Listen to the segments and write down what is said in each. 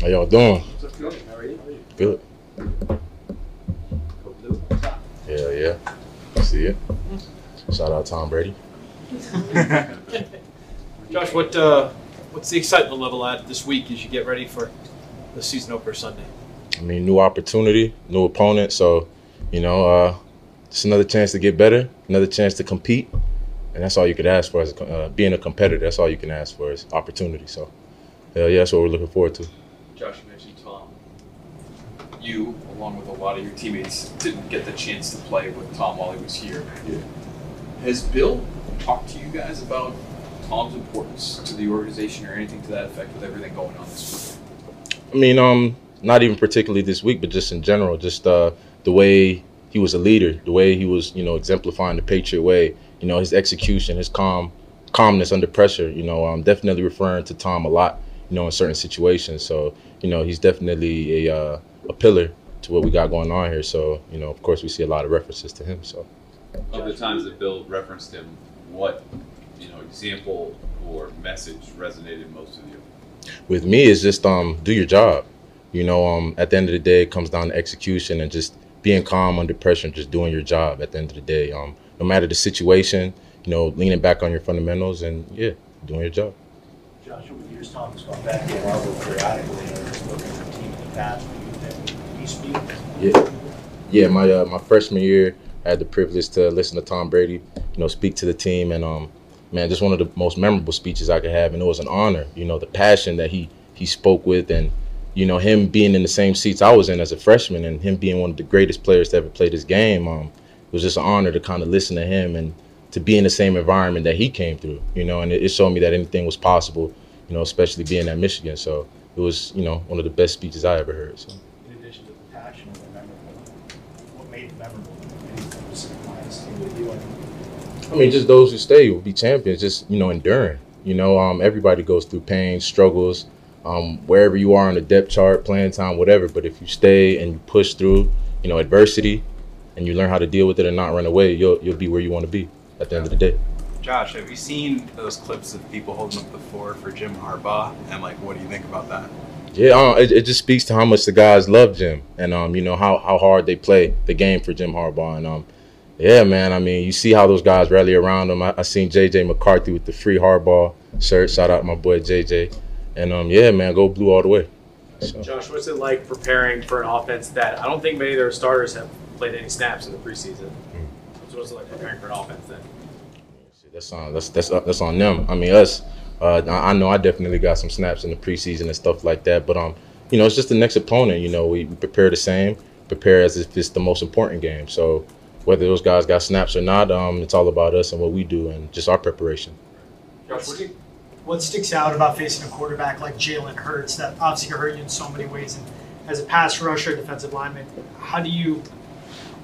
How y'all doing? Good. How are you? Good. Yeah, yeah. See it. Shout out Tom Brady. Josh, what uh, what's the excitement level at this week as you get ready for the season opener Sunday? I mean, new opportunity, new opponent. So, you know, uh, it's another chance to get better, another chance to compete, and that's all you could ask for as a, uh, being a competitor. That's all you can ask for is opportunity. So, yeah, that's what we're looking forward to. Josh, you mentioned Tom. You, along with a lot of your teammates, didn't get the chance to play with Tom while he was here. Yeah. Has Bill talked to you guys about Tom's importance to the organization or anything to that effect with everything going on this week? I mean, um, not even particularly this week, but just in general, just uh, the way he was a leader, the way he was, you know, exemplifying the Patriot way. You know, his execution, his calm, calmness under pressure. You know, I'm definitely referring to Tom a lot. You know, in certain situations. So, you know, he's definitely a uh, a pillar to what we got going on here. So, you know, of course, we see a lot of references to him. So, Of the times that Bill referenced him, what you know example or message resonated most with you? with me, it's just um, do your job. You know, um, at the end of the day, it comes down to execution and just being calm under pressure and just doing your job. At the end of the day, um, no matter the situation, you know, leaning back on your fundamentals and yeah, doing your job. Josh, over years, Tom has gone back to Marvel periodically and spoken to the team in the past. You speak? Yeah, yeah. My uh, my freshman year, I had the privilege to listen to Tom Brady, you know, speak to the team, and um, man, just one of the most memorable speeches I could have, and it was an honor. You know, the passion that he he spoke with, and you know, him being in the same seats I was in as a freshman, and him being one of the greatest players to ever play this game. Um, it was just an honor to kind of listen to him and to be in the same environment that he came through. You know, and it, it showed me that anything was possible. You know, especially being at Michigan. So it was, you know, one of the best speeches I ever heard. So. In addition to the passion and the memorable, what made it memorable? Anything specific lines stay with you? And I mean, just those who stay will be champions. Just you know, enduring. You know, um, everybody goes through pain, struggles, um, wherever you are on the depth chart, playing time, whatever. But if you stay and you push through, you know, adversity, and you learn how to deal with it and not run away, you'll you'll be where you want to be at the end of the day. Josh, have you seen those clips of people holding up the floor for Jim Harbaugh? And like, what do you think about that? Yeah, uh, it, it just speaks to how much the guys love Jim, and um, you know how how hard they play the game for Jim Harbaugh, and um, yeah, man. I mean, you see how those guys rally around him. I, I seen JJ McCarthy with the free Harbaugh shirt. Shout out my boy JJ, and um, yeah, man, go blue all the way. So. Josh, what's it like preparing for an offense that I don't think many of their starters have played any snaps in the preseason? So what's it like preparing for an offense then? That's on that's that's that's on them. I mean us. Uh, I know I definitely got some snaps in the preseason and stuff like that. But um, you know, it's just the next opponent. You know, we prepare the same, prepare as if it's the most important game. So whether those guys got snaps or not, um, it's all about us and what we do and just our preparation. What sticks out about facing a quarterback like Jalen Hurts that obviously can hurt you in so many ways? And as a pass rusher, defensive lineman, how do you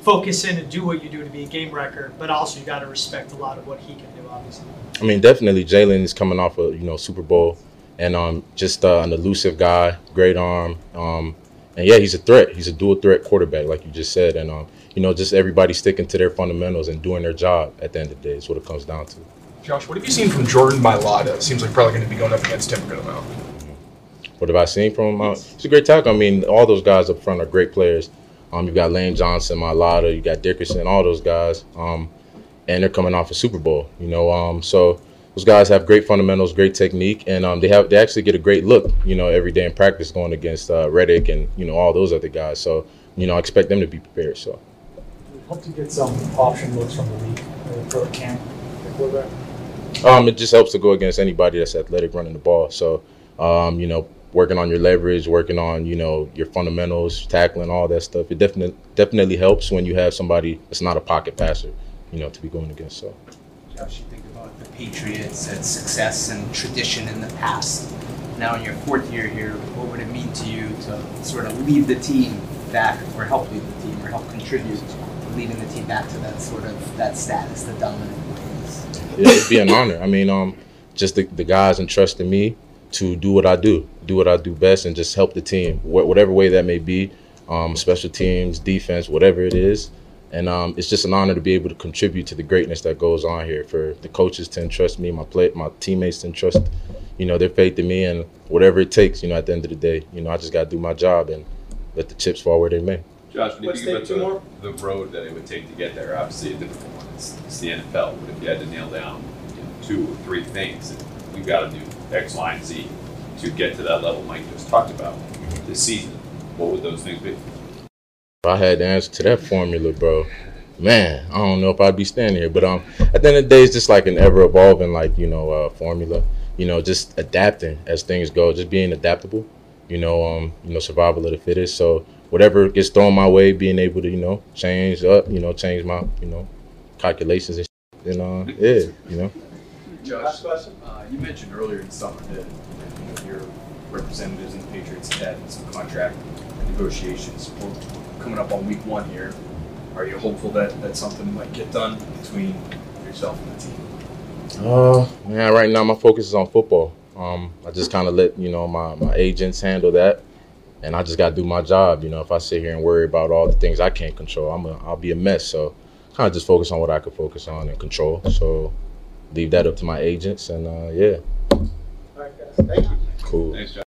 focus in and do what you do to be a game wrecker? But also, you got to respect a lot of what he can do, obviously. I mean, definitely Jalen is coming off a you know Super Bowl and um, just uh, an elusive guy, great arm, um, and yeah, he's a threat. He's a dual threat quarterback, like you just said, and um, you know, just everybody sticking to their fundamentals and doing their job. At the end of the day, is what it comes down to. Josh, what have you seen from Jordan Mailata? Seems like probably going to be going up against him a good amount. What have I seen from him? Uh, he's a great tackle. I mean, all those guys up front are great players. Um, you've got Lane Johnson, Mailata, you got Dickerson, all those guys. Um, and they're coming off a Super Bowl, you know. Um, so those guys have great fundamentals, great technique, and um, they have they actually get a great look, you know, every day in practice going against uh, Reddick and you know all those other guys. So you know, I expect them to be prepared. So Hope to get some option looks from the league uh, for camp. um, it just helps to go against anybody that's athletic running the ball. So um, you know, working on your leverage, working on you know your fundamentals, tackling, all that stuff. It definitely definitely helps when you have somebody that's not a pocket passer, you know, to be going against. So. Josh, you think about the Patriots and success and tradition in the past. Now in your fourth year here, what would it mean to you to sort of lead the team back or help lead the team or help contribute to leading the team back to that sort of that status, the dominant ways? yeah, it'd be an honor. I mean, um, just the, the guys entrusting me to do what I do, do what I do best, and just help the team, wh- whatever way that may be, um, special teams, defense, whatever it is. and um, it's just an honor to be able to contribute to the greatness that goes on here. For the coaches to entrust me, my play, my teammates to entrust, you know, their faith in me, and whatever it takes. You know, at the end of the day, you know, I just got to do my job and let the chips fall where they may. Josh, when you think take two about more. the, the road that it would take to get there, obviously a difficult one. It's, it's the NFL. But if you had to nail down you know, two or three things, that we've got to do X, Y, and Z to get to that level Mike just talked about this season, what would those things be? If I had the answer to that formula, bro, man, I don't know if I'd be standing here. But um, at the end of the day, it's just like an ever evolving, like you know, uh, formula. You know, just adapting as things go, just being adaptable. You know, um, you know, survival of the fittest. So whatever gets thrown my way, being able to you know change up, you know, change my you know calculations and shit. and uh, yeah, you know. Josh, uh, you mentioned earlier in the summer that you know, your representatives and the Patriots had some contract negotiations. We're coming up on week one here. Are you hopeful that, that something might get done between yourself and the team? Uh, man, right now my focus is on football. Um, I just kind of let you know my my agents handle that, and I just got to do my job. You know, if I sit here and worry about all the things I can't control, I'm a, I'll be a mess. So, kind of just focus on what I can focus on and control. So, leave that up to my agents, and uh, yeah, All right, guys. Thank you. cool. Thanks, Josh.